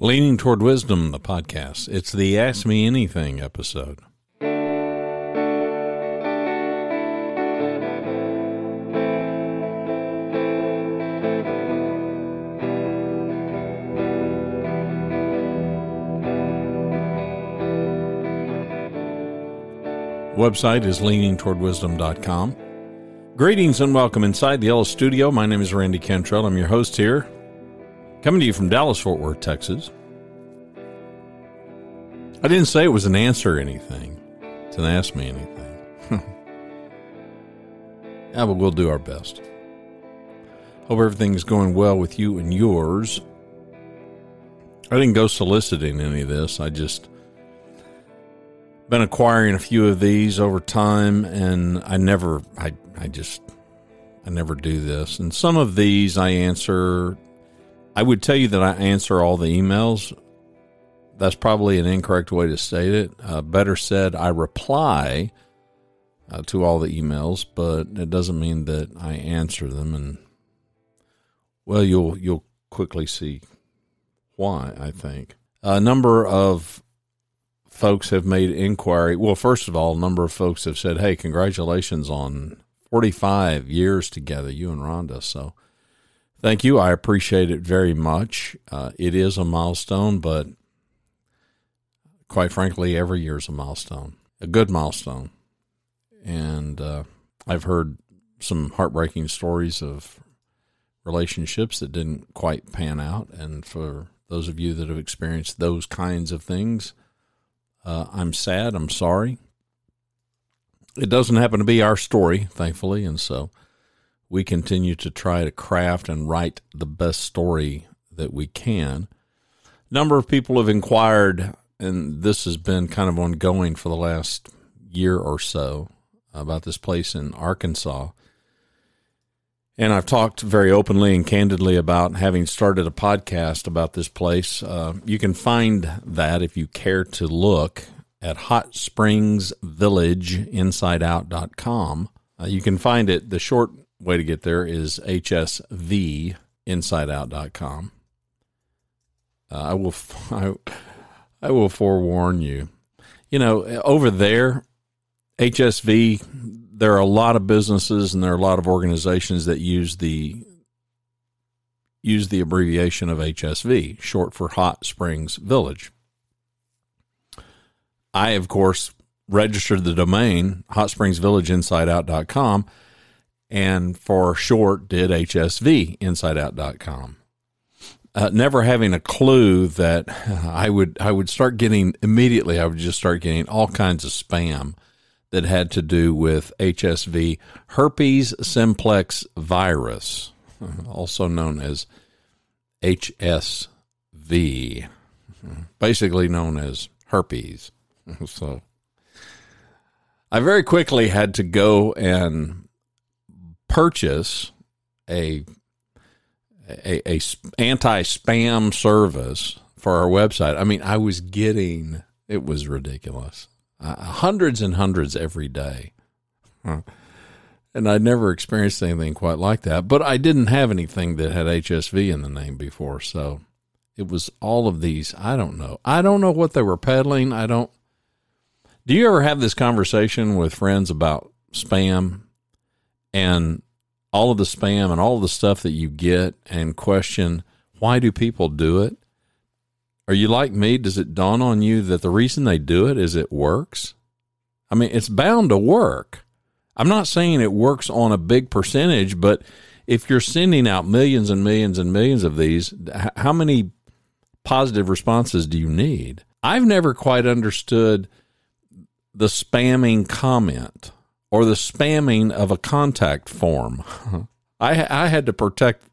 Leaning Toward Wisdom, the podcast. It's the Ask Me Anything episode. Website is leaningtowardwisdom.com. Greetings and welcome inside the Ellis Studio. My name is Randy Cantrell. I'm your host here. Coming to you from Dallas, Fort Worth, Texas. I didn't say it was an answer or anything. It's an ask me anything. yeah, but we'll do our best. Hope everything's going well with you and yours. I didn't go soliciting any of this. I just been acquiring a few of these over time and I never I I just I never do this. And some of these I answer I would tell you that I answer all the emails. That's probably an incorrect way to state it. Uh, better said, I reply uh, to all the emails, but it doesn't mean that I answer them. And well, you'll you'll quickly see why. I think a number of folks have made inquiry. Well, first of all, a number of folks have said, "Hey, congratulations on 45 years together, you and Rhonda." So Thank you. I appreciate it very much. Uh, it is a milestone, but quite frankly, every year is a milestone, a good milestone. And uh, I've heard some heartbreaking stories of relationships that didn't quite pan out. And for those of you that have experienced those kinds of things, uh, I'm sad. I'm sorry. It doesn't happen to be our story, thankfully. And so we continue to try to craft and write the best story that we can. Number of people have inquired, and this has been kind of ongoing for the last year or so about this place in Arkansas. And I've talked very openly and candidly about having started a podcast about this place. Uh, you can find that if you care to look at Hot Springs Village Insideout.com. Uh, you can find it. The short way to get there is hsvinsideout.com. Uh, I will I, I will forewarn you. You know, over there, HSV, there are a lot of businesses and there are a lot of organizations that use the use the abbreviation of HSV, short for Hot Springs Village. I, of course, registered the domain hotspringsvillageinsideout.com and for short did HSV insideout.com. Uh, never having a clue that I would I would start getting immediately I would just start getting all kinds of spam that had to do with HSV herpes simplex virus also known as HSV basically known as herpes so I very quickly had to go and purchase a a, a anti spam service for our website. I mean, I was getting it was ridiculous, uh, hundreds and hundreds every day, and I'd never experienced anything quite like that. But I didn't have anything that had HSV in the name before, so it was all of these. I don't know. I don't know what they were peddling. I don't. Do you ever have this conversation with friends about spam? And all of the spam and all of the stuff that you get and question why do people do it? Are you like me? Does it dawn on you that the reason they do it is it works? I mean, it's bound to work. I'm not saying it works on a big percentage, but if you're sending out millions and millions and millions of these, how many positive responses do you need? I've never quite understood the spamming comment or the spamming of a contact form. I I had to protect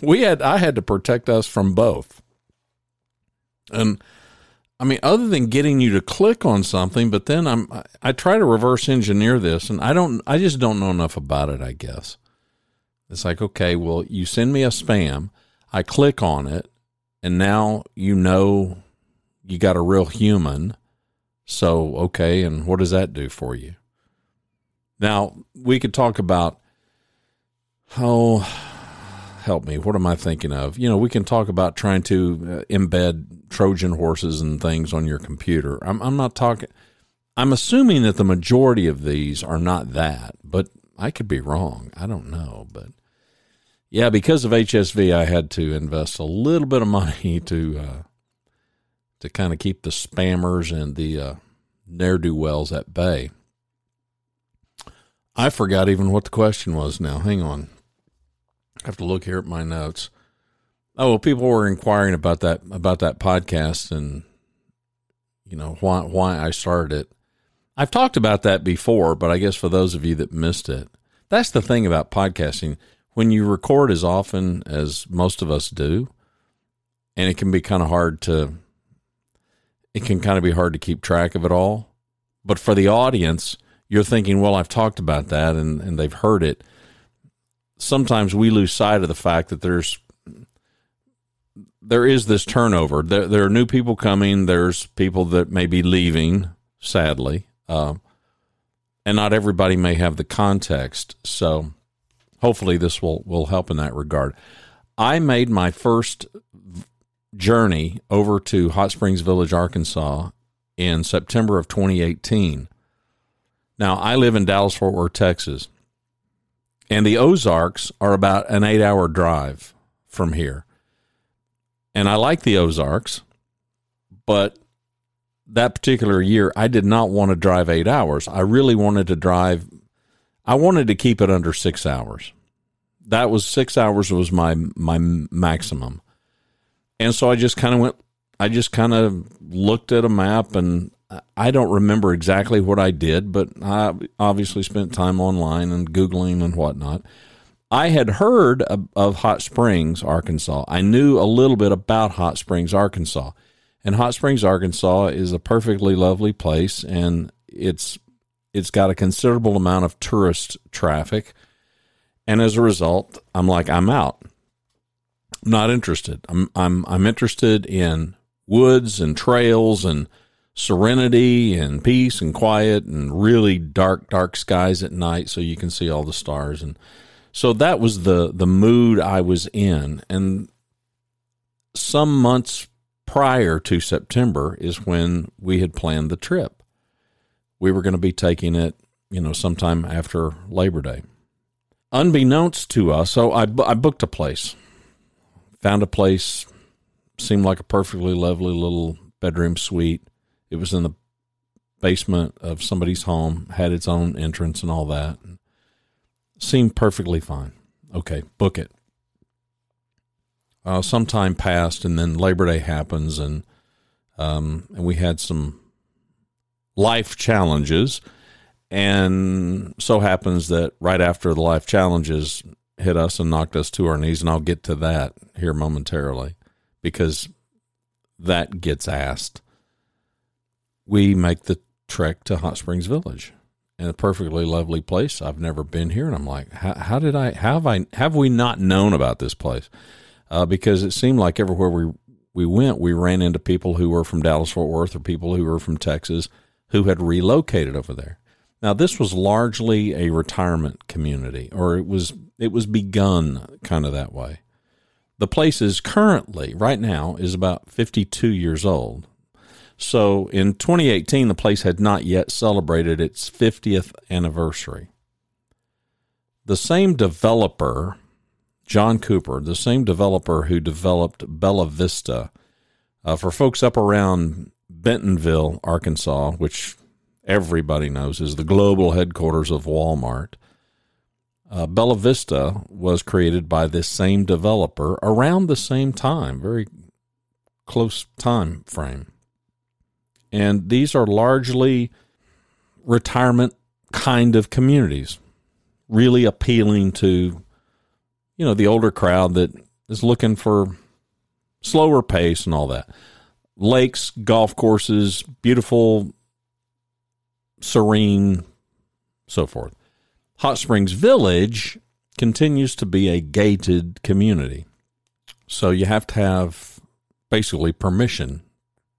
we had I had to protect us from both. And I mean other than getting you to click on something, but then I'm I try to reverse engineer this and I don't I just don't know enough about it, I guess. It's like, okay, well, you send me a spam, I click on it, and now you know you got a real human. So, okay, and what does that do for you? Now, we could talk about how help me. What am I thinking of? You know, we can talk about trying to uh, embed Trojan horses and things on your computer. I'm, I'm not talking. I'm assuming that the majority of these are not that, but I could be wrong. I don't know, but yeah, because of HSV, I had to invest a little bit of money to uh, to kind of keep the spammers and the uh, ne'er do wells at bay. I forgot even what the question was now. Hang on. I have to look here at my notes. Oh, well, people were inquiring about that about that podcast and you know why why I started it. I've talked about that before, but I guess for those of you that missed it, that's the thing about podcasting. When you record as often as most of us do, and it can be kind of hard to it can kind of be hard to keep track of it all. But for the audience, you're thinking, well, I've talked about that and, and they've heard it. Sometimes we lose sight of the fact that there's there is this turnover. There, there are new people coming. There's people that may be leaving, sadly, uh, and not everybody may have the context. So, hopefully, this will will help in that regard. I made my first journey over to Hot Springs Village, Arkansas, in September of 2018. Now, I live in Dallas Fort Worth, Texas, and the Ozarks are about an eight hour drive from here. And I like the Ozarks, but that particular year, I did not want to drive eight hours. I really wanted to drive, I wanted to keep it under six hours. That was six hours was my my maximum. And so I just kind of went I just kind of looked at a map and I don't remember exactly what I did, but I obviously spent time online and Googling and whatnot. I had heard of, of, Hot Springs, Arkansas. I knew a little bit about Hot Springs, Arkansas. And Hot Springs, Arkansas is a perfectly lovely place and it's it's got a considerable amount of tourist traffic. And as a result, I'm like, I'm out. I'm not interested. I'm I'm I'm interested in woods and trails and serenity and peace and quiet and really dark dark skies at night so you can see all the stars and so that was the the mood I was in and some months prior to September is when we had planned the trip. We were going to be taking it, you know, sometime after Labor Day. Unbeknownst to us, so I, I booked a place, found a place, seemed like a perfectly lovely little bedroom suite it was in the basement of somebody's home, had its own entrance and all that. Seemed perfectly fine. Okay, book it. Uh, some time passed, and then Labor Day happens, and um, and we had some life challenges, and so happens that right after the life challenges hit us and knocked us to our knees, and I'll get to that here momentarily because that gets asked we make the trek to Hot Springs Village and a perfectly lovely place. I've never been here, and I'm like, how, did I have I have we not known about this place? Uh, because it seemed like everywhere we we went, we ran into people who were from Dallas Fort Worth or people who were from Texas who had relocated over there. Now, this was largely a retirement community, or it was it was begun kind of that way. The place is currently, right now, is about 52 years old. So in 2018, the place had not yet celebrated its 50th anniversary. The same developer, John Cooper, the same developer who developed Bella Vista, uh, for folks up around Bentonville, Arkansas, which everybody knows is the global headquarters of Walmart. Uh, Bella Vista was created by this same developer around the same time, very close time frame. And these are largely retirement kind of communities, really appealing to, you know, the older crowd that is looking for slower pace and all that. Lakes, golf courses, beautiful, serene, so forth. Hot Springs Village continues to be a gated community. So you have to have basically permission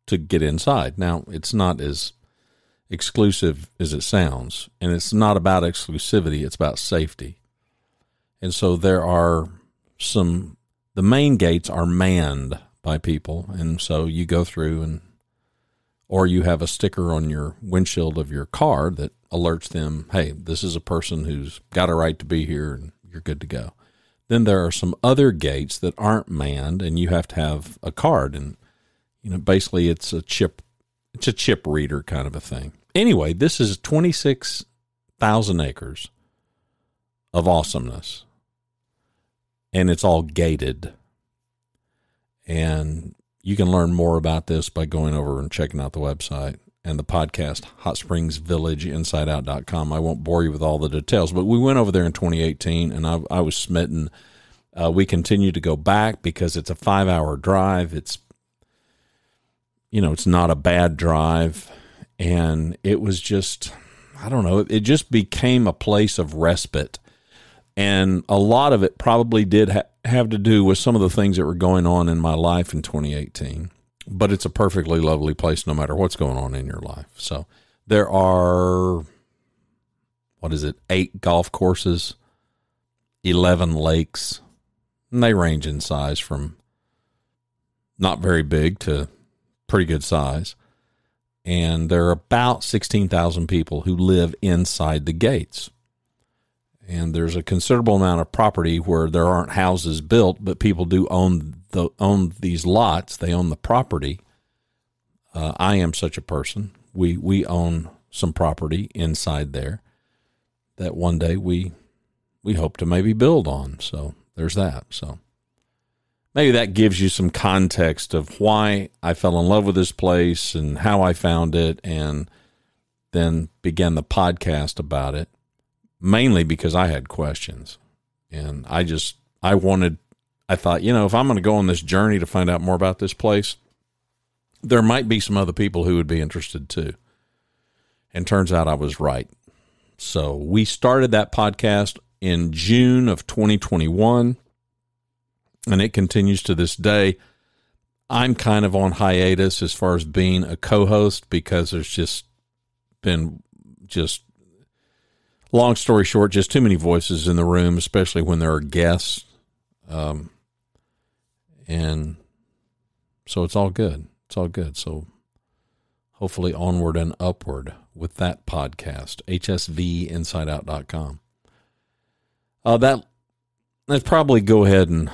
to get inside. Now, it's not as exclusive as it sounds, and it's not about exclusivity, it's about safety. And so there are some the main gates are manned by people, and so you go through and or you have a sticker on your windshield of your car that alerts them, hey, this is a person who's got a right to be here and you're good to go. Then there are some other gates that aren't manned and you have to have a card and you know basically it's a chip it's a chip reader kind of a thing. Anyway, this is 26,000 acres of awesomeness. And it's all gated. And you can learn more about this by going over and checking out the website and the podcast, Hot Springs Village Insideout.com. I won't bore you with all the details, but we went over there in 2018 and I, I was smitten. Uh, we continue to go back because it's a five hour drive. It's, you know, it's not a bad drive. And it was just, I don't know, it just became a place of respite. And a lot of it probably did ha- have to do with some of the things that were going on in my life in 2018. But it's a perfectly lovely place no matter what's going on in your life. So there are, what is it, eight golf courses, 11 lakes, and they range in size from not very big to pretty good size. And there are about 16,000 people who live inside the gates and there's a considerable amount of property where there aren't houses built, but people do own the own these lots. They own the property. Uh, I am such a person. We we own some property inside there that one day we we hope to maybe build on. So there's that. So maybe that gives you some context of why I fell in love with this place and how I found it, and then began the podcast about it mainly because I had questions. And I just, I wanted, I thought, you know, if I'm going to go on this journey to find out more about this place, there might be some other people who would be interested too. And turns out I was right. So we started that podcast in June of 2021, and it continues to this day. I'm kind of on hiatus as far as being a co host because there's just been just long story short, just too many voices in the room, especially when there are guests. Um, and so it's all good. It's all good. So hopefully onward and upward with that podcast, hsvinsideout.com. Uh, that, let's probably go ahead and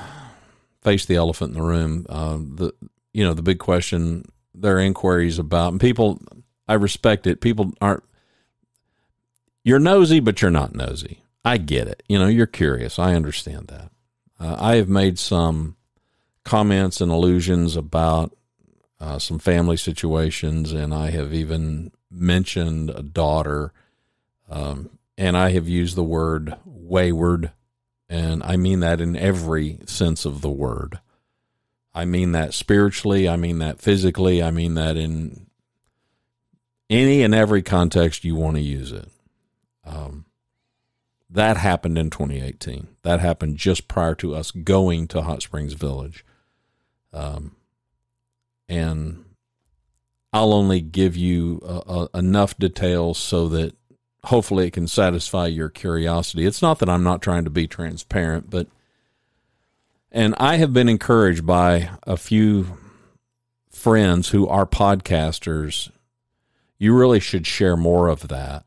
face the elephant in the room. Uh, the, you know, the big question, there are inquiries about, and people, I respect it. People aren't, you're nosy, but you're not nosy. I get it. You know, you're curious. I understand that. Uh, I have made some comments and allusions about uh, some family situations, and I have even mentioned a daughter, um, and I have used the word wayward, and I mean that in every sense of the word. I mean that spiritually, I mean that physically, I mean that in any and every context you want to use it. Um, that happened in 2018. That happened just prior to us going to Hot Springs Village. Um, and I'll only give you uh, uh, enough details so that hopefully it can satisfy your curiosity. It's not that I'm not trying to be transparent, but and I have been encouraged by a few friends who are podcasters. You really should share more of that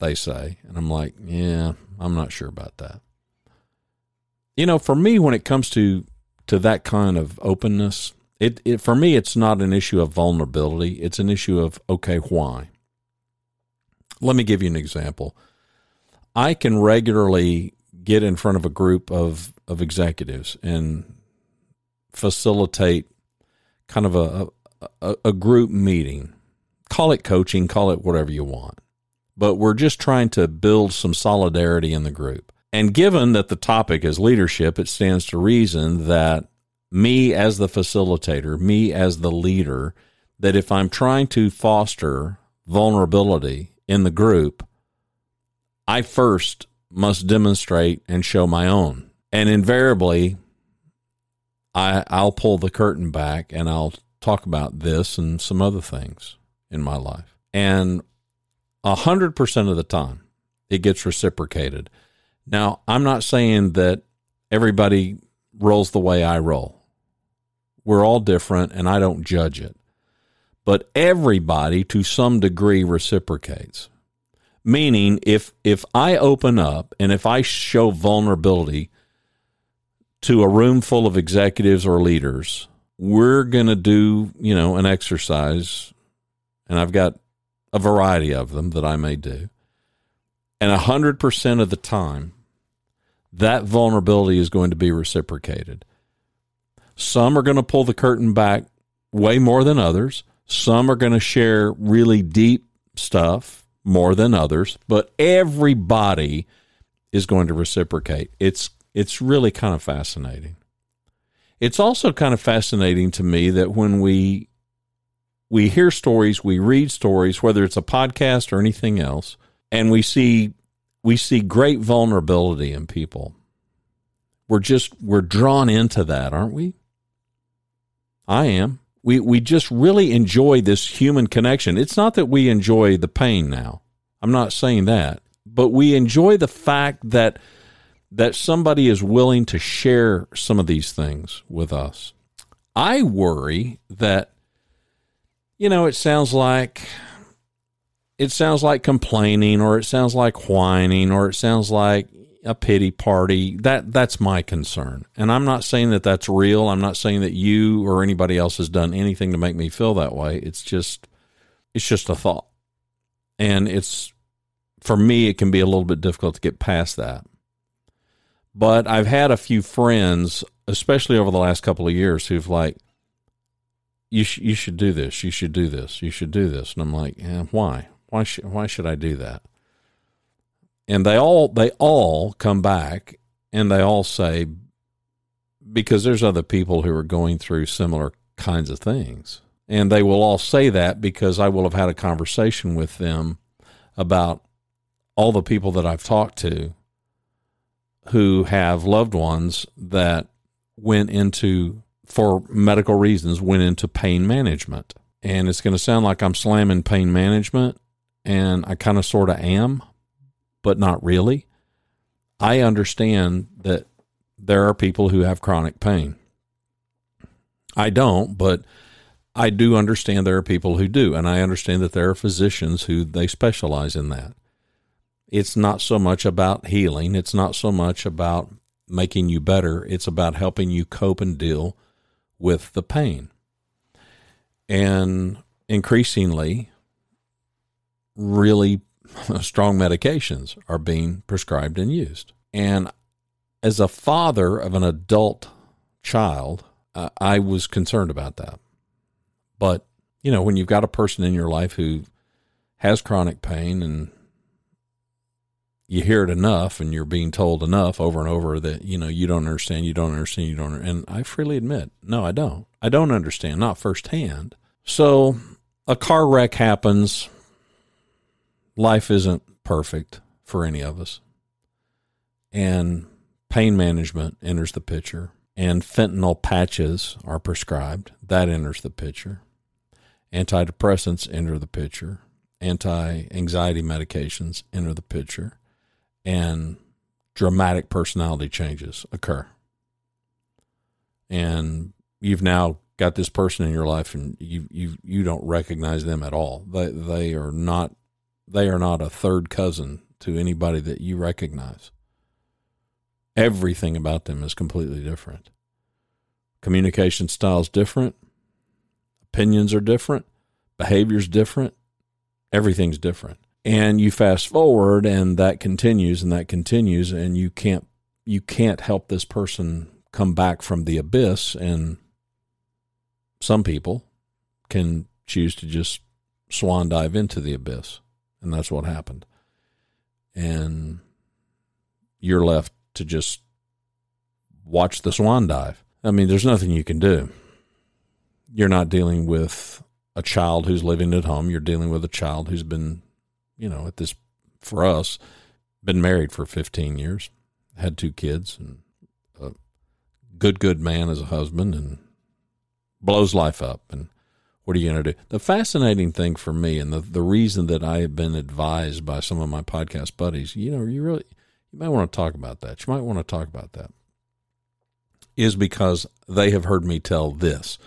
they say. And I'm like, yeah, I'm not sure about that. You know, for me, when it comes to to that kind of openness, it, it for me, it's not an issue of vulnerability. It's an issue of okay, why? Let me give you an example. I can regularly get in front of a group of of executives and facilitate kind of a, a, a group meeting. Call it coaching, call it whatever you want but we're just trying to build some solidarity in the group. And given that the topic is leadership, it stands to reason that me as the facilitator, me as the leader, that if I'm trying to foster vulnerability in the group, I first must demonstrate and show my own. And invariably, I, I'll pull the curtain back and I'll talk about this and some other things in my life. And a hundred percent of the time it gets reciprocated. Now, I'm not saying that everybody rolls the way I roll. We're all different, and I don't judge it. But everybody, to some degree, reciprocates. Meaning, if if I open up and if I show vulnerability to a room full of executives or leaders, we're going to do, you know, an exercise, and I've got a variety of them that I may do. And 100% of the time, that vulnerability is going to be reciprocated. Some are going to pull the curtain back way more than others. Some are going to share really deep stuff more than others, but everybody is going to reciprocate. It's it's really kind of fascinating. It's also kind of fascinating to me that when we we hear stories, we read stories, whether it's a podcast or anything else, and we see we see great vulnerability in people. We're just we're drawn into that, aren't we? I am. We we just really enjoy this human connection. It's not that we enjoy the pain now. I'm not saying that, but we enjoy the fact that that somebody is willing to share some of these things with us. I worry that you know, it sounds like it sounds like complaining or it sounds like whining or it sounds like a pity party. That that's my concern. And I'm not saying that that's real. I'm not saying that you or anybody else has done anything to make me feel that way. It's just it's just a thought. And it's for me it can be a little bit difficult to get past that. But I've had a few friends, especially over the last couple of years, who've like you sh- you should do this. You should do this. You should do this. And I'm like, why? Why should why should I do that? And they all they all come back and they all say because there's other people who are going through similar kinds of things. And they will all say that because I will have had a conversation with them about all the people that I've talked to who have loved ones that went into for medical reasons went into pain management. And it's going to sound like I'm slamming pain management and I kind of sort of am, but not really. I understand that there are people who have chronic pain. I don't, but I do understand there are people who do, and I understand that there are physicians who they specialize in that. It's not so much about healing, it's not so much about making you better, it's about helping you cope and deal with the pain. And increasingly, really strong medications are being prescribed and used. And as a father of an adult child, uh, I was concerned about that. But, you know, when you've got a person in your life who has chronic pain and you hear it enough and you're being told enough over and over that, you know, you don't understand, you don't understand, you don't. And I freely admit, no, I don't. I don't understand, not firsthand. So a car wreck happens life isn't perfect for any of us. And pain management enters the picture, and fentanyl patches are prescribed. That enters the picture. Antidepressants enter the picture. Anti anxiety medications enter the picture. And dramatic personality changes occur. And you've now got this person in your life and you you you don't recognize them at all. They they are not they are not a third cousin to anybody that you recognize. Everything about them is completely different. Communication styles different, opinions are different, behaviors different, everything's different. And you fast forward and that continues and that continues and you can't you can't help this person come back from the abyss and some people can choose to just swan dive into the abyss and that's what happened. And you're left to just watch the swan dive. I mean, there's nothing you can do. You're not dealing with a child who's living at home. You're dealing with a child who's been, you know, at this, for us, been married for 15 years, had two kids, and a good, good man as a husband, and blows life up. And what are you going to do? The fascinating thing for me, and the, the reason that I have been advised by some of my podcast buddies, you know, you really, you might want to talk about that. You might want to talk about that. is because they have heard me tell this.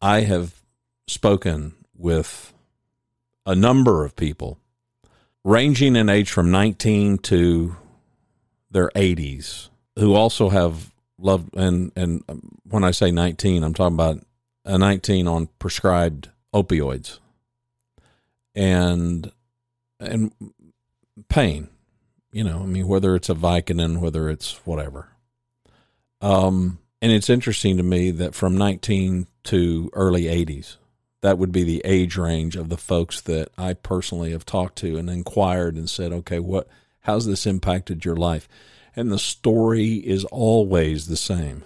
I have spoken with a number of people ranging in age from 19 to their 80s who also have loved and and when I say 19 I'm talking about a 19 on prescribed opioids and and pain you know I mean whether it's a Vicodin whether it's whatever um and it's interesting to me that from 19 to early 80s that would be the age range of the folks that I personally have talked to and inquired and said, okay, what, how's this impacted your life? And the story is always the same.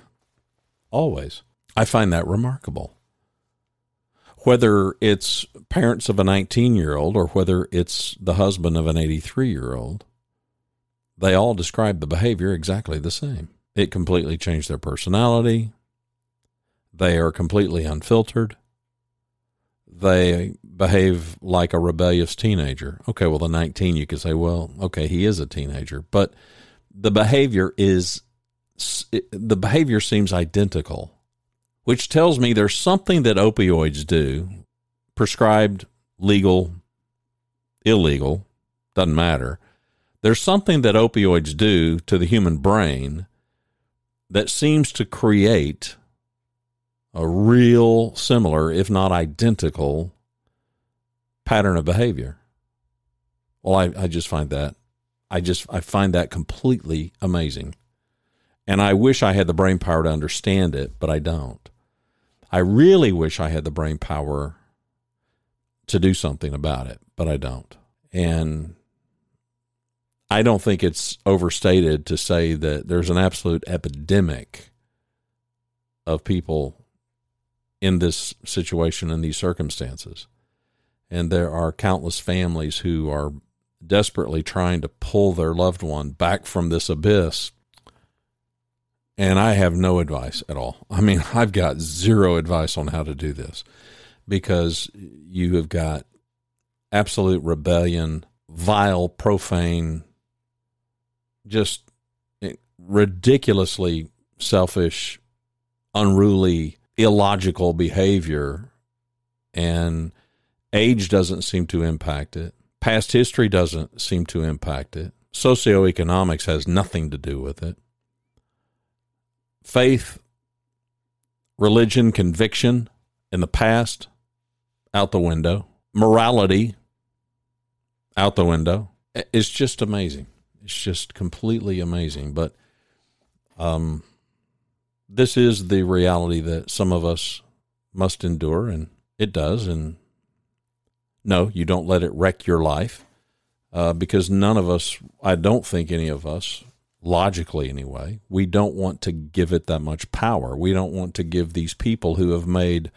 Always. I find that remarkable. Whether it's parents of a 19 year old or whether it's the husband of an 83 year old, they all describe the behavior exactly the same. It completely changed their personality. They are completely unfiltered they behave like a rebellious teenager. Okay, well, the 19, you could say, well, okay, he is a teenager, but the behavior is, the behavior seems identical, which tells me there's something that opioids do, prescribed, legal, illegal, doesn't matter. There's something that opioids do to the human brain that seems to create a real similar, if not identical, pattern of behavior. Well, I, I just find that I just I find that completely amazing. And I wish I had the brain power to understand it, but I don't. I really wish I had the brain power to do something about it, but I don't. And I don't think it's overstated to say that there's an absolute epidemic of people in this situation in these circumstances. And there are countless families who are desperately trying to pull their loved one back from this abyss. And I have no advice at all. I mean, I've got zero advice on how to do this because you have got absolute rebellion, vile, profane, just ridiculously selfish, unruly illogical behavior and age doesn't seem to impact it. Past history doesn't seem to impact it. Socioeconomics has nothing to do with it. Faith, religion, conviction in the past, out the window. Morality, out the window. It's just amazing. It's just completely amazing. But um, this is the reality that some of us must endure, and it does. And no, you don't let it wreck your life uh, because none of us, I don't think any of us, logically anyway, we don't want to give it that much power. We don't want to give these people who have made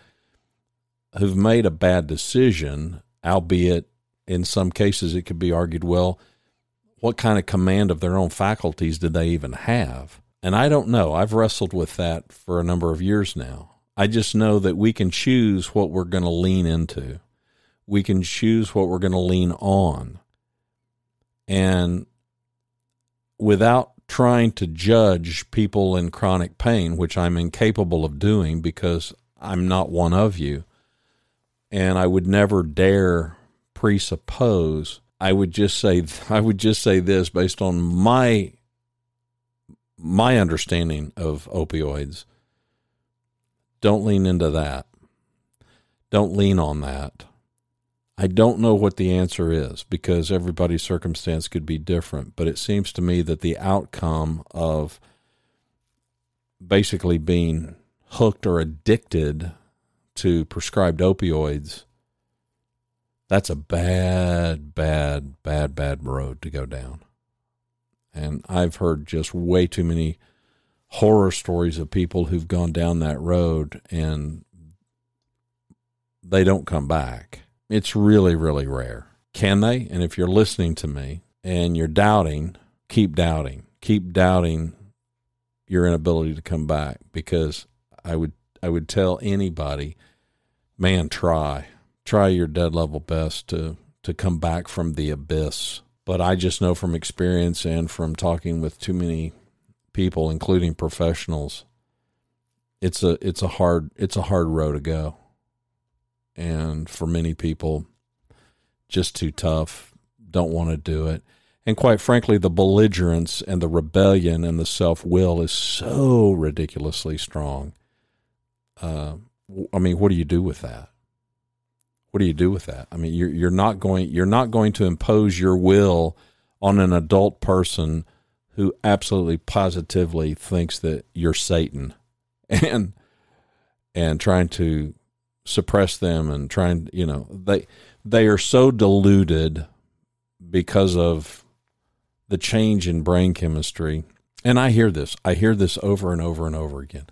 who've made a bad decision, albeit in some cases it could be argued, well, what kind of command of their own faculties did they even have? And I don't know. I've wrestled with that for a number of years now. I just know that we can choose what we're going to lean into. We can choose what we're going to lean on. And without trying to judge people in chronic pain, which I'm incapable of doing because I'm not one of you, and I would never dare presuppose. I would just say I would just say this based on my my understanding of opioids, don't lean into that. Don't lean on that. I don't know what the answer is because everybody's circumstance could be different, but it seems to me that the outcome of basically being hooked or addicted to prescribed opioids that's a bad bad bad bad road to go down and I've heard just way too many horror stories of people who've gone down that road and they don't come back. It's really, really rare. Can they? And if you're listening to me and you're doubting, keep doubting. Keep doubting your inability to come back because I would I would tell anybody, man, try. Try your dead level best to to come back from the abyss but I just know from experience and from talking with too many people, including professionals, it's a it's a hard it's a hard road to go. And for many people just too tough, don't want to do it. And quite frankly, the belligerence and the rebellion and the self will is so ridiculously strong. Uh, I mean, what do you do with that? What do you do with that? I mean, you're you're not going you're not going to impose your will on an adult person who absolutely positively thinks that you're Satan and and trying to suppress them and trying you know they they are so deluded because of the change in brain chemistry. And I hear this I hear this over and over and over again.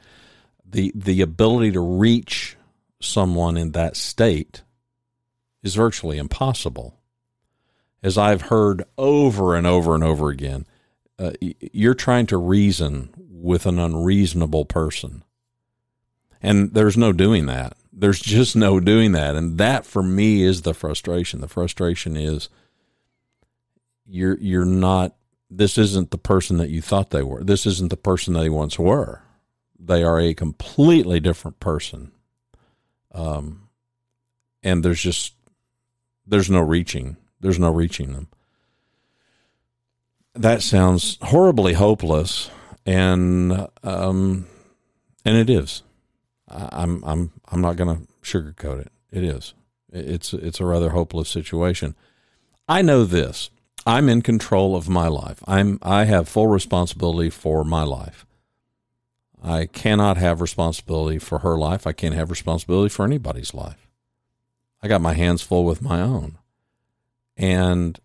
The the ability to reach someone in that state is virtually impossible. As I've heard over and over and over again uh, you're trying to reason with an unreasonable person. And there's no doing that there's just no doing that. And that for me is the frustration. The frustration is you're you're not this isn't the person that you thought they were. This isn't the person they once were. They are a completely different person. Um and there's just there's no reaching. There's no reaching them. That sounds horribly hopeless. And um and it is I'm I'm I'm not going to sugarcoat it. It is. It's it's a rather hopeless situation. I know this. I'm in control of my life. I'm I have full responsibility for my life. I cannot have responsibility for her life. I can't have responsibility for anybody's life. I got my hands full with my own. And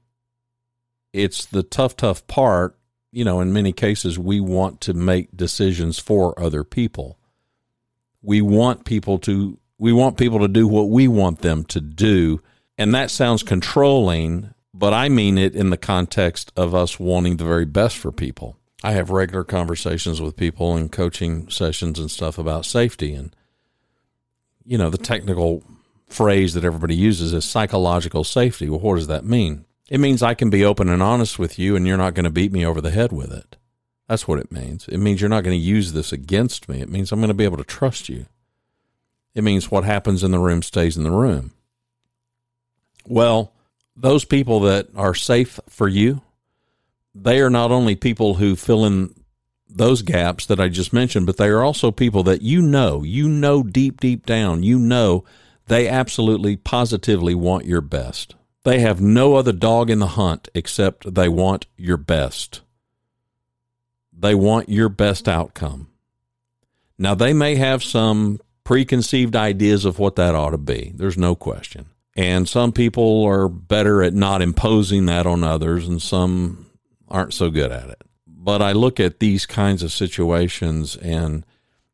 it's the tough tough part, you know, in many cases we want to make decisions for other people we want people to we want people to do what we want them to do. And that sounds controlling but i mean it in the context of us wanting the very best for people. I have regular conversations with people in coaching sessions and stuff about safety and you know the technical phrase that everybody uses is psychological safety. Well what does that mean? It means i can be open and honest with you and you're not going to beat me over the head with it that's what it means. It means you're not going to use this against me. It means I'm going to be able to trust you. It means what happens in the room stays in the room. Well, those people that are safe for you, they are not only people who fill in those gaps that I just mentioned, but they are also people that you know, you know deep, deep down, you know they absolutely, positively want your best. They have no other dog in the hunt except they want your best. They want your best outcome. Now, they may have some preconceived ideas of what that ought to be. There's no question. And some people are better at not imposing that on others, and some aren't so good at it. But I look at these kinds of situations, and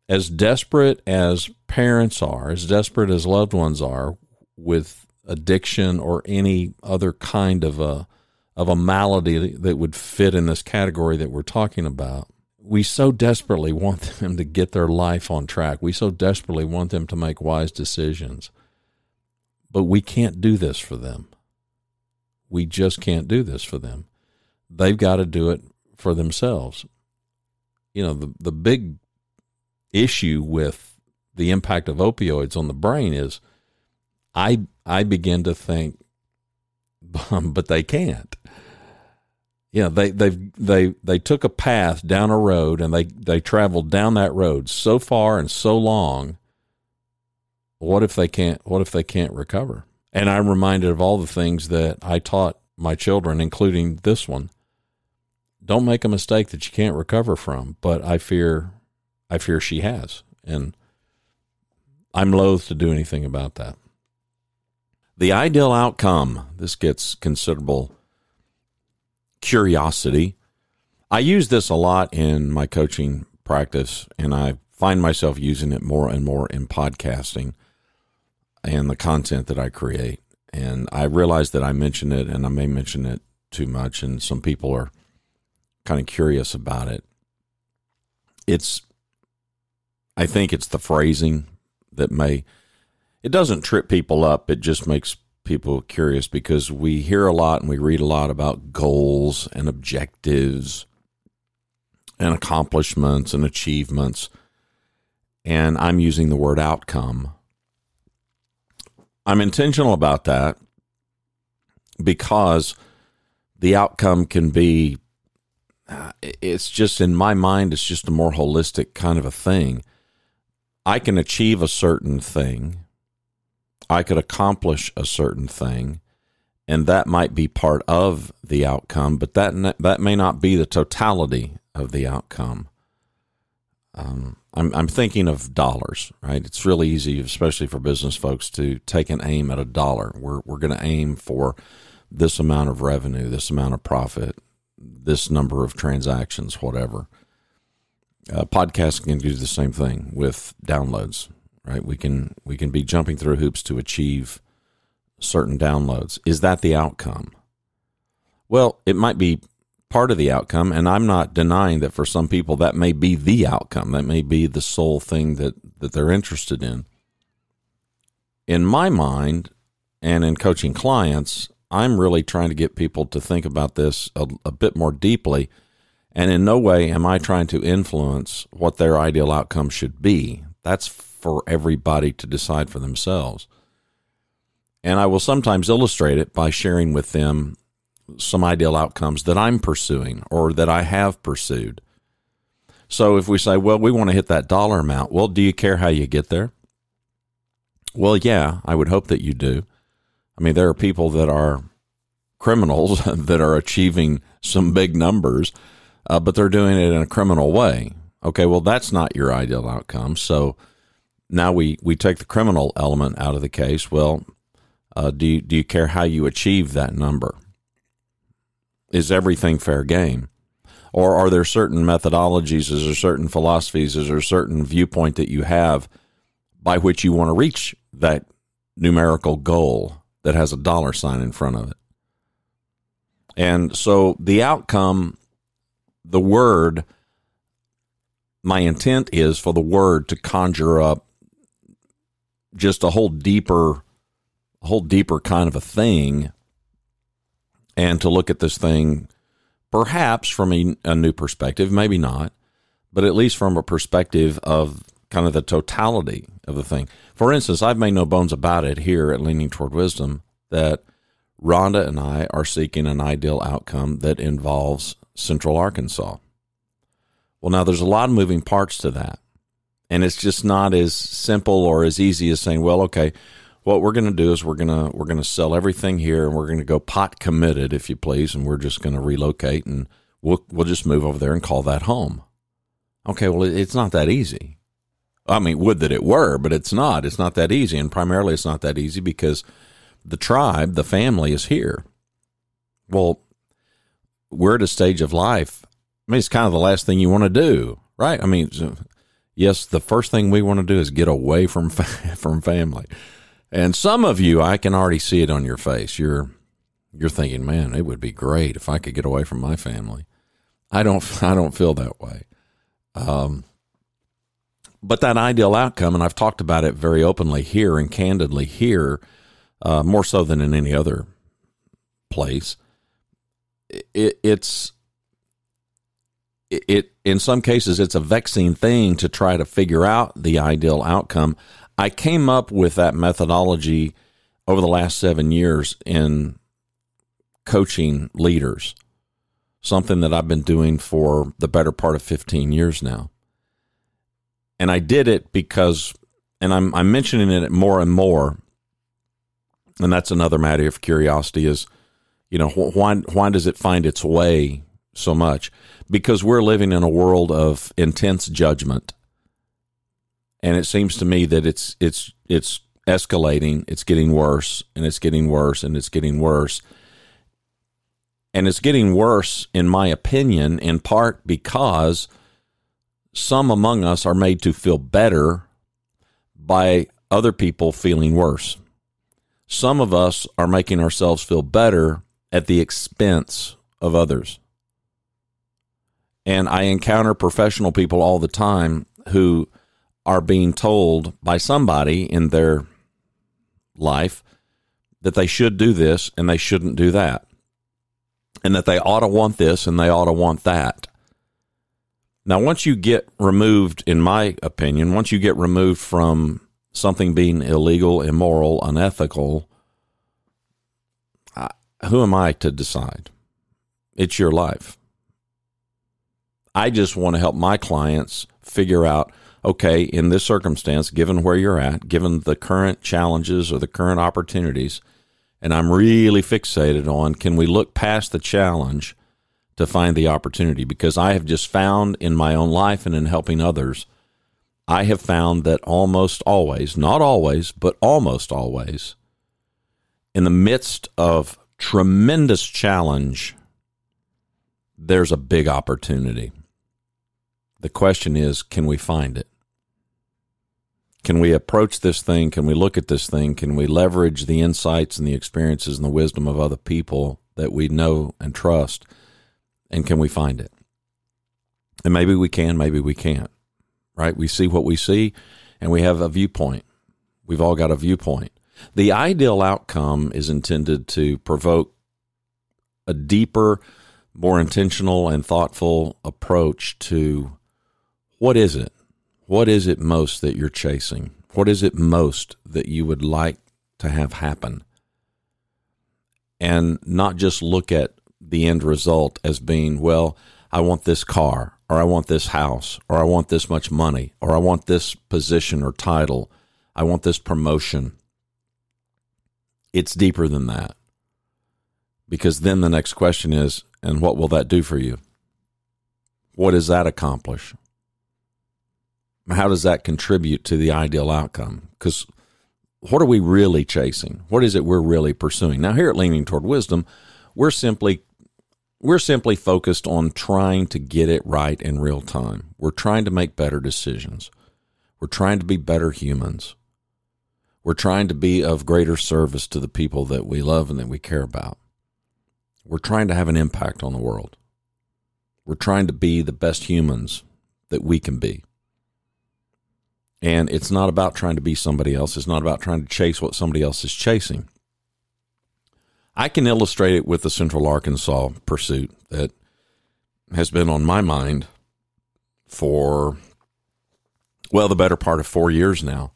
as desperate as parents are, as desperate as loved ones are with addiction or any other kind of a of a malady that would fit in this category that we're talking about. We so desperately want them to get their life on track. We so desperately want them to make wise decisions. But we can't do this for them. We just can't do this for them. They've got to do it for themselves. You know, the, the big issue with the impact of opioids on the brain is I I begin to think but they can't you know they they they they took a path down a road and they they traveled down that road so far and so long. What if they can't what if they can't recover? And i'm reminded of all the things that i taught my children including this one. Don't make a mistake that you can't recover from but i fear i fear she has. And i'm loath to do anything about that. The ideal outcome this gets considerable curiosity. I use this a lot in my coaching practice, and I find myself using it more and more in podcasting and the content that I create. And I realize that I mention it, and I may mention it too much, and some people are kind of curious about it. It's, I think it's the phrasing that may, it doesn't trip people up. It just makes people curious because we hear a lot and we read a lot about goals and objectives and accomplishments and achievements. and I'm using the word outcome. I'm intentional about that because the outcome can be uh, it's just in my mind it's just a more holistic kind of a thing i can achieve a certain thing i could accomplish a certain thing and that might be part of the outcome but that that may not be the totality of the outcome. Um, I'm, I'm thinking of dollars right? It's really easy especially for business folks to take an aim at a dollar. We're, we're going to aim for this amount of revenue, this amount of profit, this number of transactions, whatever. Uh, podcasts can do the same thing with downloads, right? We can we can be jumping through hoops to achieve certain downloads. Is that the outcome? Well, it might be part of the outcome, and I'm not denying that for some people that may be the outcome. That may be the sole thing that that they're interested in. In my mind, and in coaching clients, I'm really trying to get people to think about this a, a, bit more deeply. And in no way am I trying to influence what their ideal outcome should be. That's for everybody to decide for themselves. And I will sometimes illustrate it by sharing with them some ideal outcomes that I'm pursuing or that I have pursued. So if we say, well, we want to hit that dollar amount, well, do you care how you get there? Well, yeah, I would hope that you do. I mean, there are people that are criminals that are achieving some big numbers, uh, but they're doing it in a criminal way. Okay, well, that's not your ideal outcome. So now we, we take the criminal element out of the case. Well, uh, do you, do you care how you achieve that number? Is everything fair game? Or are there certain methodologies, is there certain philosophies, is there a certain viewpoint that you have by which you want to reach that numerical goal? that has a dollar sign in front of it. And so the outcome, the word, my intent is for the word to conjure up just a whole deeper, a whole deeper kind of a thing, and to look at this thing perhaps from a, a new perspective, maybe not, but at least from a perspective of kind of the totality of the thing. For instance, I've made no bones about it here at Leaning Toward Wisdom that Rhonda and I are seeking an ideal outcome that involves Central Arkansas. Well, now there's a lot of moving parts to that. And it's just not as simple or as easy as saying, well, okay, what we're going to do is we're going to we're going to sell everything here and we're going to go pot committed if you please and we're just going to relocate and we'll we'll just move over there and call that home. Okay, well it's not that easy. I mean, would that it were, but it's not. It's not that easy, and primarily it's not that easy because the tribe, the family is here. Well, we're at a stage of life. I mean, it's kind of the last thing you want to do, right? I mean, yes, the first thing we want to do is get away from from family. And some of you, I can already see it on your face. You're you're thinking, man, it would be great if I could get away from my family. I don't I don't feel that way. Um, but that ideal outcome, and I've talked about it very openly here and candidly here, uh, more so than in any other place. It, it's it, in some cases it's a vexing thing to try to figure out the ideal outcome. I came up with that methodology over the last seven years in coaching leaders, something that I've been doing for the better part of 15 years now. And I did it because, and I'm, I'm mentioning it more and more and that's another matter of curiosity is you know why why does it find its way so much because we're living in a world of intense judgment. And it seems to me that it's it's it's escalating it's getting worse and it's getting worse and it's getting worse. And it's getting worse in my opinion in part because some among us are made to feel better by other people feeling worse. Some of us are making ourselves feel better at the expense of others. And I encounter professional people all the time who are being told by somebody in their life that they should do this and they shouldn't do that. And that they ought to want this and they ought to want that. Now, once you get removed, in my opinion, once you get removed from something being illegal, immoral, unethical, who am I to decide? It's your life. I just want to help my clients figure out okay, in this circumstance, given where you're at, given the current challenges or the current opportunities, and I'm really fixated on can we look past the challenge to find the opportunity? Because I have just found in my own life and in helping others, I have found that almost always, not always, but almost always, in the midst of tremendous challenge, there's a big opportunity. The question is, can we find it? Can we approach this thing? Can we look at this thing? Can we leverage the insights and the experiences and the wisdom of other people that we know and trust? And can we find it? And maybe we can, maybe we can't, right? We see what we see and we have a viewpoint. We've all got a viewpoint. The ideal outcome is intended to provoke a deeper, more intentional, and thoughtful approach to what is it? What is it most that you're chasing? What is it most that you would like to have happen? And not just look at the end result as being, well, I want this car, or I want this house, or I want this much money, or I want this position or title, I want this promotion. It's deeper than that. Because then the next question is, and what will that do for you? What does that accomplish? How does that contribute to the ideal outcome? Because what are we really chasing? What is it we're really pursuing? Now, here at Leaning Toward Wisdom, we're simply we're simply focused on trying to get it right in real time. We're trying to make better decisions. We're trying to be better humans. We're trying to be of greater service to the people that we love and that we care about. We're trying to have an impact on the world. We're trying to be the best humans that we can be. And it's not about trying to be somebody else. It's not about trying to chase what somebody else is chasing. I can illustrate it with the Central Arkansas pursuit that has been on my mind for, well, the better part of four years now.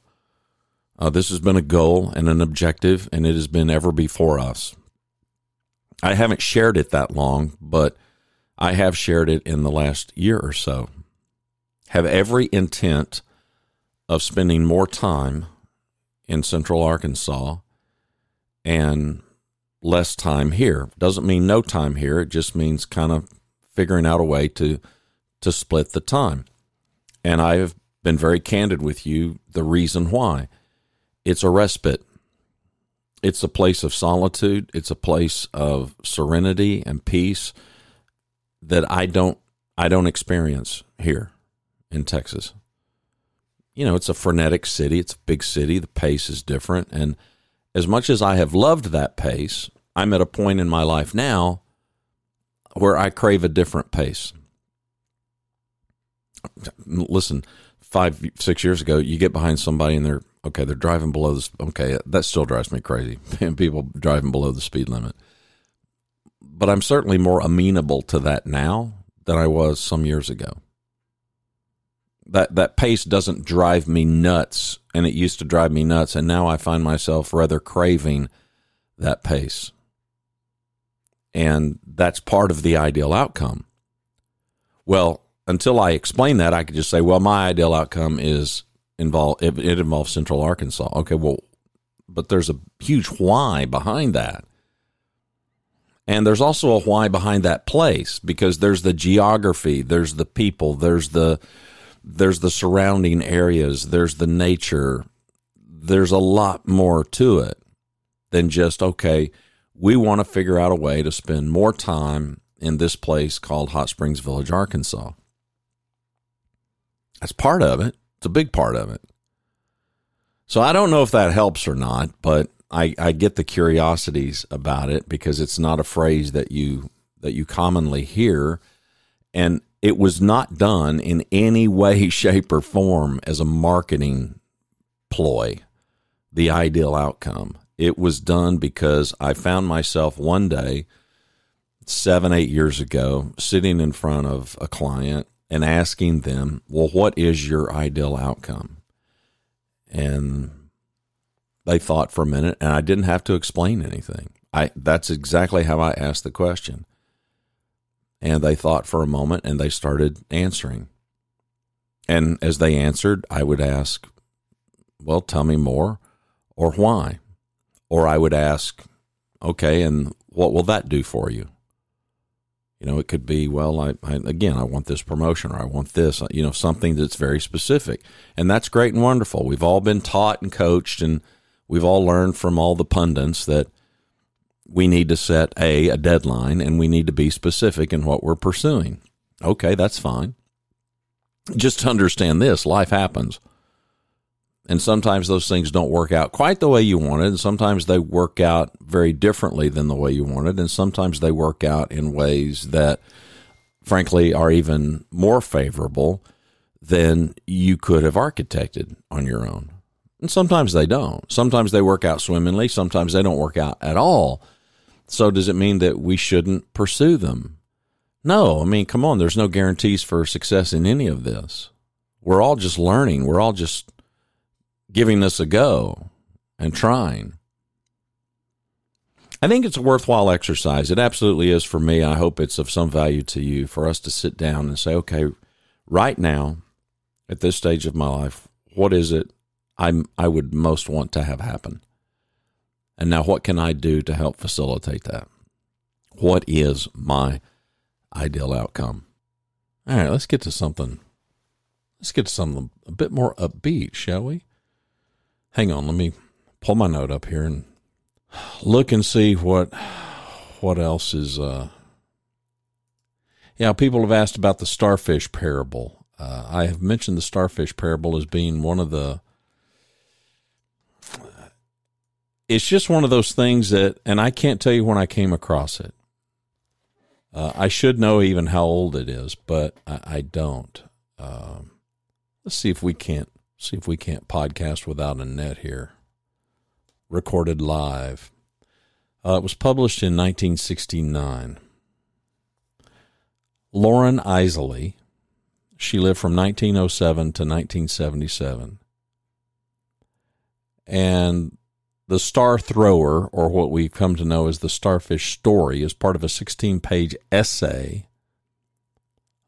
Uh, this has been a goal and an objective, and it has been ever before us. I haven't shared it that long, but I have shared it in the last year or so. Have every intent of spending more time in central Arkansas and less time here. Doesn't mean no time here. It just means kind of figuring out a way to to split the time. And I have been very candid with you the reason why. It's a respite. It's a place of solitude, it's a place of serenity and peace that I don't I don't experience here in Texas you know, it's a frenetic city. It's a big city. The pace is different. And as much as I have loved that pace, I'm at a point in my life now where I crave a different pace. Listen, five, six years ago, you get behind somebody and they're, okay, they're driving below this. Okay, that still drives me crazy. People driving below the speed limit. But I'm certainly more amenable to that now than I was some years ago that that pace doesn't drive me nuts and it used to drive me nuts and now I find myself rather craving that pace. And that's part of the ideal outcome. Well, until I explain that, I could just say, well, my ideal outcome is involve it, it involves Central Arkansas. Okay, well, but there's a huge why behind that. And there's also a why behind that place because there's the geography, there's the people, there's the there's the surrounding areas, there's the nature, there's a lot more to it than just, okay, we want to figure out a way to spend more time in this place called Hot Springs Village, Arkansas. That's part of it. It's a big part of it. So I don't know if that helps or not, but I, I get the curiosities about it because it's not a phrase that you that you commonly hear. And it was not done in any way, shape, or form as a marketing ploy, the ideal outcome. It was done because I found myself one day, seven, eight years ago, sitting in front of a client and asking them, well, what is your ideal outcome? And they thought for a minute, and I didn't have to explain anything. I that's exactly how I asked the question. And they thought for a moment and they started answering. And as they answered, I would ask, Well, tell me more, or why? Or I would ask, Okay, and what will that do for you? You know, it could be, well, I, I, again, I want this promotion or I want this, uh, you know, something that's very specific. And that's great and wonderful. We've all been taught and coached and we've all learned from all the pundits that we need to set a a deadline and we need to be specific in what we're pursuing. Okay, that's fine. Just understand this, life happens. And sometimes those things don't work out quite the way you wanted, and sometimes they work out very differently than the way you wanted, and sometimes they work out in ways that frankly are even more favorable than you could have architected on your own. And sometimes they don't. Sometimes they work out swimmingly, sometimes they don't work out at all. So does it mean that we shouldn't pursue them? No, I mean, come on, there's no guarantees for success in any of this. We're all just learning. We're all just giving this a go and trying. I think it's a worthwhile exercise. It absolutely is for me. I hope it's of some value to you for us to sit down and say, okay, right now, at this stage of my life, what is it I'm I would most want to have happen. And now what can I do to help facilitate that? What is my ideal outcome? All right, let's get to something. Let's get to something a bit more upbeat, shall we? Hang on, let me pull my note up here and look and see what what else is uh yeah, people have asked about the starfish parable. Uh, I have mentioned the starfish parable as being one of the it's just one of those things that, and I can't tell you when I came across it. Uh, I should know even how old it is, but I, I don't. Um, let's see if we can't see if we can't podcast without a net here. Recorded live. Uh, it was published in 1969. Loren Eiseley. She lived from 1907 to 1977. And the Star Thrower, or what we've come to know as the Starfish Story, is part of a 16 page essay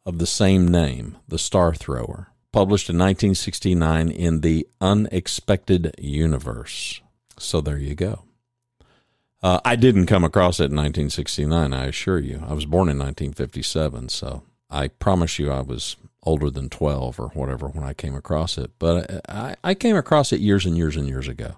of the same name, The Star Thrower, published in 1969 in The Unexpected Universe. So there you go. Uh, I didn't come across it in 1969, I assure you. I was born in 1957, so I promise you I was older than 12 or whatever when I came across it. But I, I came across it years and years and years ago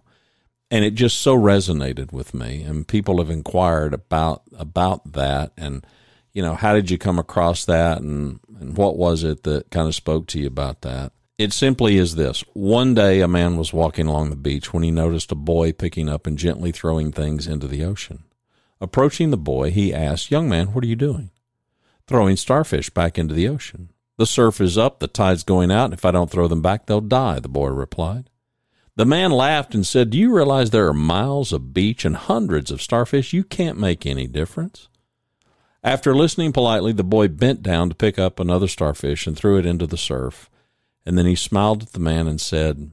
and it just so resonated with me and people have inquired about about that and you know how did you come across that and and what was it that kind of spoke to you about that? It simply is this. One day a man was walking along the beach when he noticed a boy picking up and gently throwing things into the ocean. Approaching the boy he asked young man what are you doing? Throwing starfish back into the ocean. The surf is up the tide's going out and if i don't throw them back they'll die the boy replied the man laughed and said, Do you realize there are miles of beach and hundreds of starfish? You can't make any difference. After listening politely, the boy bent down to pick up another starfish and threw it into the surf. And then he smiled at the man and said,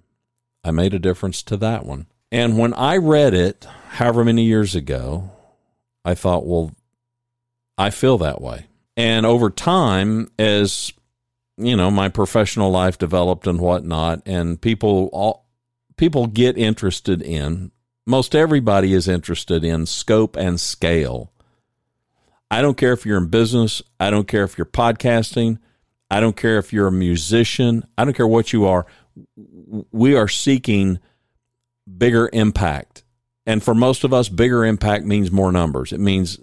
I made a difference to that one. And when I read it, however many years ago, I thought, well, I feel that way. And over time, as you know, my professional life developed and whatnot, and people all, people get interested in, most everybody is interested in scope and scale. I don't care if you're in business, I don't care if you're podcasting, I don't care if you're a musician, I don't care what you are. We are seeking bigger impact. And for most of us, bigger impact means more numbers. It means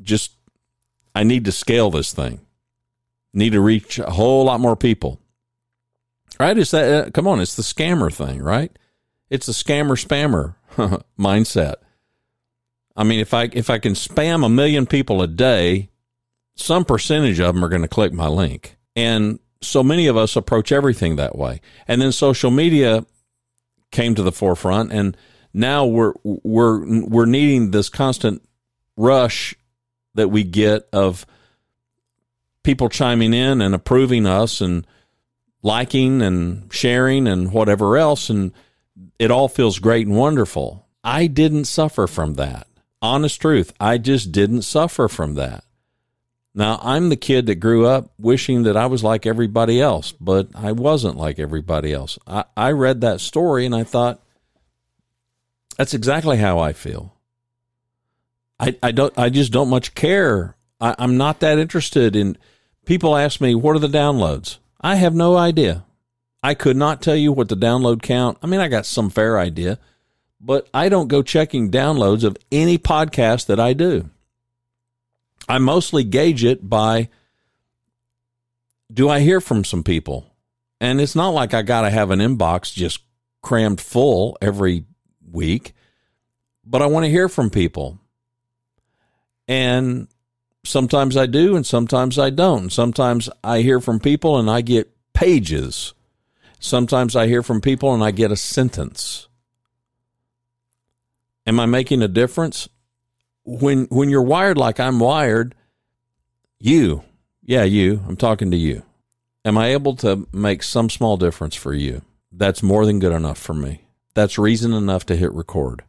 just, I need to scale this thing, need to reach a whole lot more people right? It's that. Uh, come on, it's the scammer thing, right? It's the scammer spammer mindset. I mean, if I if I can spam a million people a day, some percentage of them are going to click my link, and so many of us approach everything that way. And then social media came to the forefront, and now we're we're we're needing this constant rush that we get of people chiming in and approving us and liking and sharing and whatever else. And it all feels great and wonderful. I didn't suffer from that. Honest truth, I just didn't suffer from that. Now, I'm the kid that grew up wishing that I was like everybody else, but I wasn't like everybody else. I, I read that story and I thought, that's exactly how I feel. I, I don't I just don't much care. I, I'm not that interested in people ask me, what are the downloads? I have no idea. I could not tell you what the download count. I mean, I got some fair idea, but I don't go checking downloads of any podcast that I do. I mostly gauge it by do I hear from some people? And it's not like I got to have an inbox just crammed full every week, but I want to hear from people. And sometimes I do, and sometimes I don't. Sometimes I hear from people and I get pages. Sometimes I hear from people and I get a sentence. Am I making a difference? When when you're wired like I'm wired, you, yeah, you, I'm talking to you. Am I able to make some small difference for you? That's more than good enough for me. That's reason enough to hit record.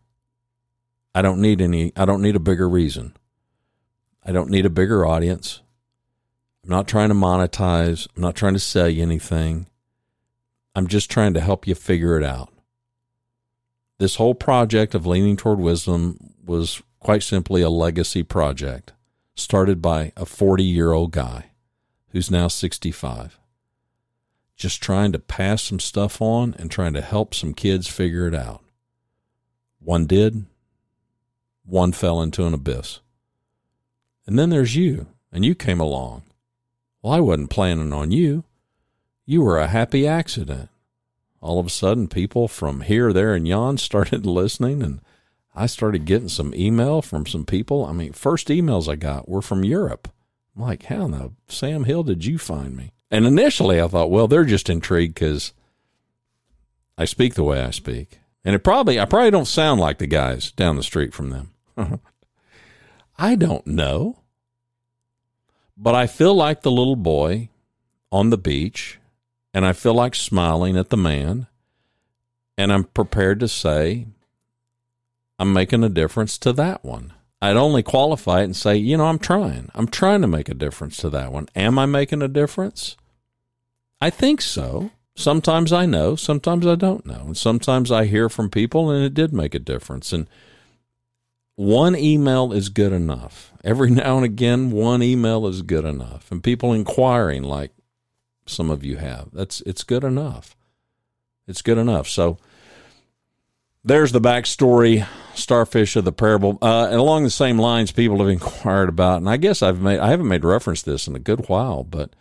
I don't need any I don't need a bigger reason. I don't need a bigger audience. I'm not trying to monetize. I'm not trying to sell you anything. I'm just trying to help you figure it out. This whole project of leaning toward wisdom was quite simply a legacy project started by a 40 year old guy who's now 65. Just trying to pass some stuff on and trying to help some kids figure it out. One did, one fell into an abyss. And then there's you, and you came along. Well, I wasn't planning on you. You were a happy accident. All of a sudden, people from here, there, and yon started listening, and I started getting some email from some people. I mean, first emails I got were from Europe. I'm like, how in the Sam Hill did you find me? And initially, I thought, well, they're just intrigued because I speak the way I speak, and it probably I probably don't sound like the guys down the street from them. I don't know. But I feel like the little boy on the beach, and I feel like smiling at the man, and I'm prepared to say, I'm making a difference to that one. I'd only qualify it and say, you know, I'm trying. I'm trying to make a difference to that one. Am I making a difference? I think so. Sometimes I know, sometimes I don't know. And sometimes I hear from people and it did make a difference. And one email is good enough. Every now and again, one email is good enough. And people inquiring like some of you have, that's it's good enough. It's good enough. So there's the backstory, starfish of the parable. Uh, and along the same lines, people have inquired about, and I guess I've made I haven't made reference to this in a good while, but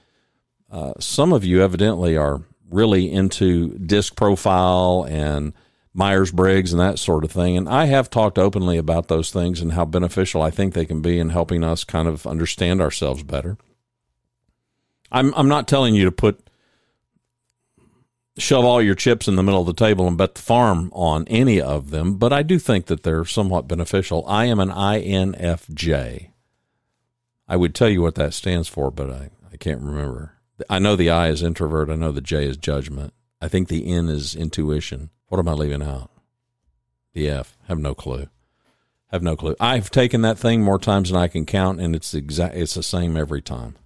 uh, some of you evidently are really into DISC profile and Myers Briggs and that sort of thing. And I have talked openly about those things and how beneficial I think they can be in helping us kind of understand ourselves better. I'm I'm not telling you to put shove all your chips in the middle of the table and bet the farm on any of them, but I do think that they're somewhat beneficial. I am an INFJ. I would tell you what that stands for, but I, I can't remember. I know the I is introvert. I know the J is judgment. I think the N is intuition. What am I leaving out? The F. Have no clue. Have no clue. I've taken that thing more times than I can count, and it's exact. It's the same every time.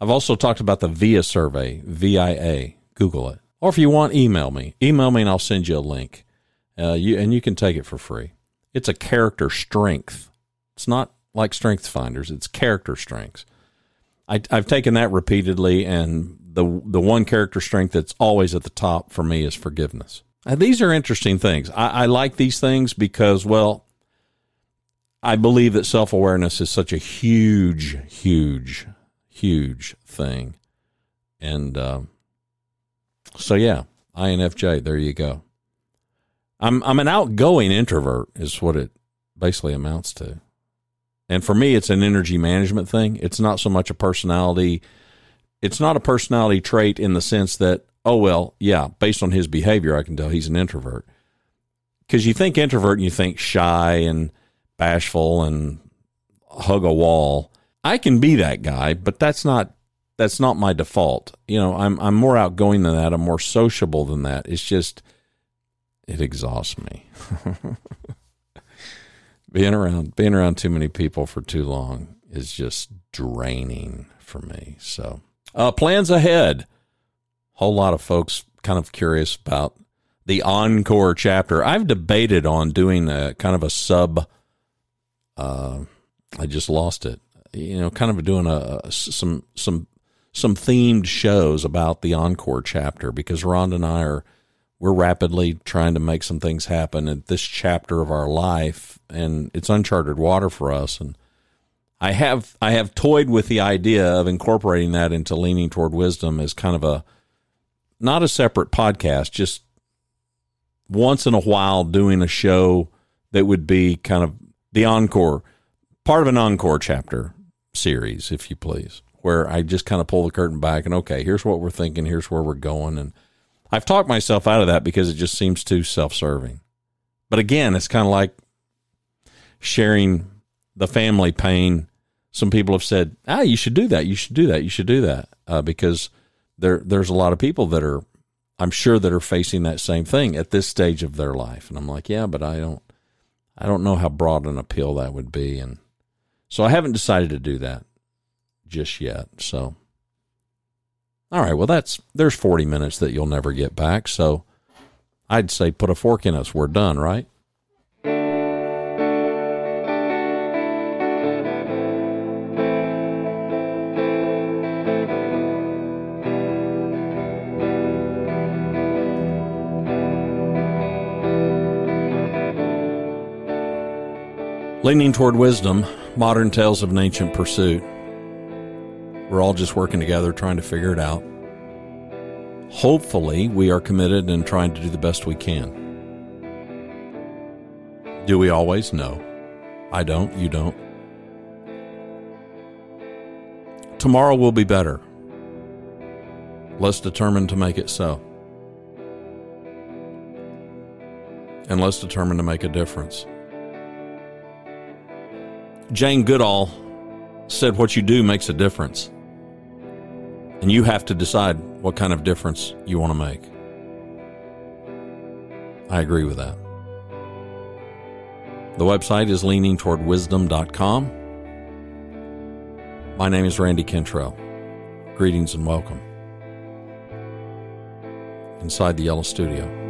I've also talked about the VIA survey, VIA. Google it, or if you want, email me. Email me, and I'll send you a link. Uh, you and you can take it for free. It's a character strength. It's not like Strength Finders. It's character strengths. I, I've taken that repeatedly, and the the one character strength that's always at the top for me is forgiveness. These are interesting things. I, I like these things because, well, I believe that self awareness is such a huge, huge, huge thing, and uh, so yeah, INFJ. There you go. I'm I'm an outgoing introvert, is what it basically amounts to. And for me, it's an energy management thing. It's not so much a personality it's not a personality trait in the sense that, oh, well, yeah, based on his behavior, I can tell he's an introvert. Because you think introvert and you think shy and bashful and hug a wall. I can be that guy, but that's not that's not my default. You know, I'm I'm more outgoing than that. I'm more sociable than that. It's just it exhausts me. being around being around too many people for too long is just draining for me. So, uh, plans ahead. Whole lot of folks kind of curious about the encore chapter. I've debated on doing a kind of a sub. Uh, I just lost it. You know, kind of doing a, a some some some themed shows about the encore chapter because Rhonda and I are we're rapidly trying to make some things happen at this chapter of our life and it's uncharted water for us and I have I have toyed with the idea of incorporating that into leaning toward wisdom as kind of a not a separate podcast, just once in a while doing a show that would be kind of the encore, part of an encore chapter series, if you please, where I just kind of pull the curtain back and okay, here's what we're thinking, here's where we're going, and I've talked myself out of that because it just seems too self-serving. But again, it's kind of like sharing the family pain some people have said, ah, you should do that. You should do that. You should do that uh, because there there's a lot of people that are, I'm sure, that are facing that same thing at this stage of their life. And I'm like, yeah, but I don't, I don't know how broad an appeal that would be, and so I haven't decided to do that just yet. So, all right, well, that's there's 40 minutes that you'll never get back. So, I'd say put a fork in us. We're done, right? Leaning toward wisdom, modern tales of an ancient pursuit. We're all just working together trying to figure it out. Hopefully, we are committed and trying to do the best we can. Do we always? know? I don't. You don't. Tomorrow will be better. Let's determine to make it so. And let's determine to make a difference. Jane Goodall said, What you do makes a difference. And you have to decide what kind of difference you want to make. I agree with that. The website is leaningtowardwisdom.com. My name is Randy Cantrell. Greetings and welcome inside the Yellow Studio.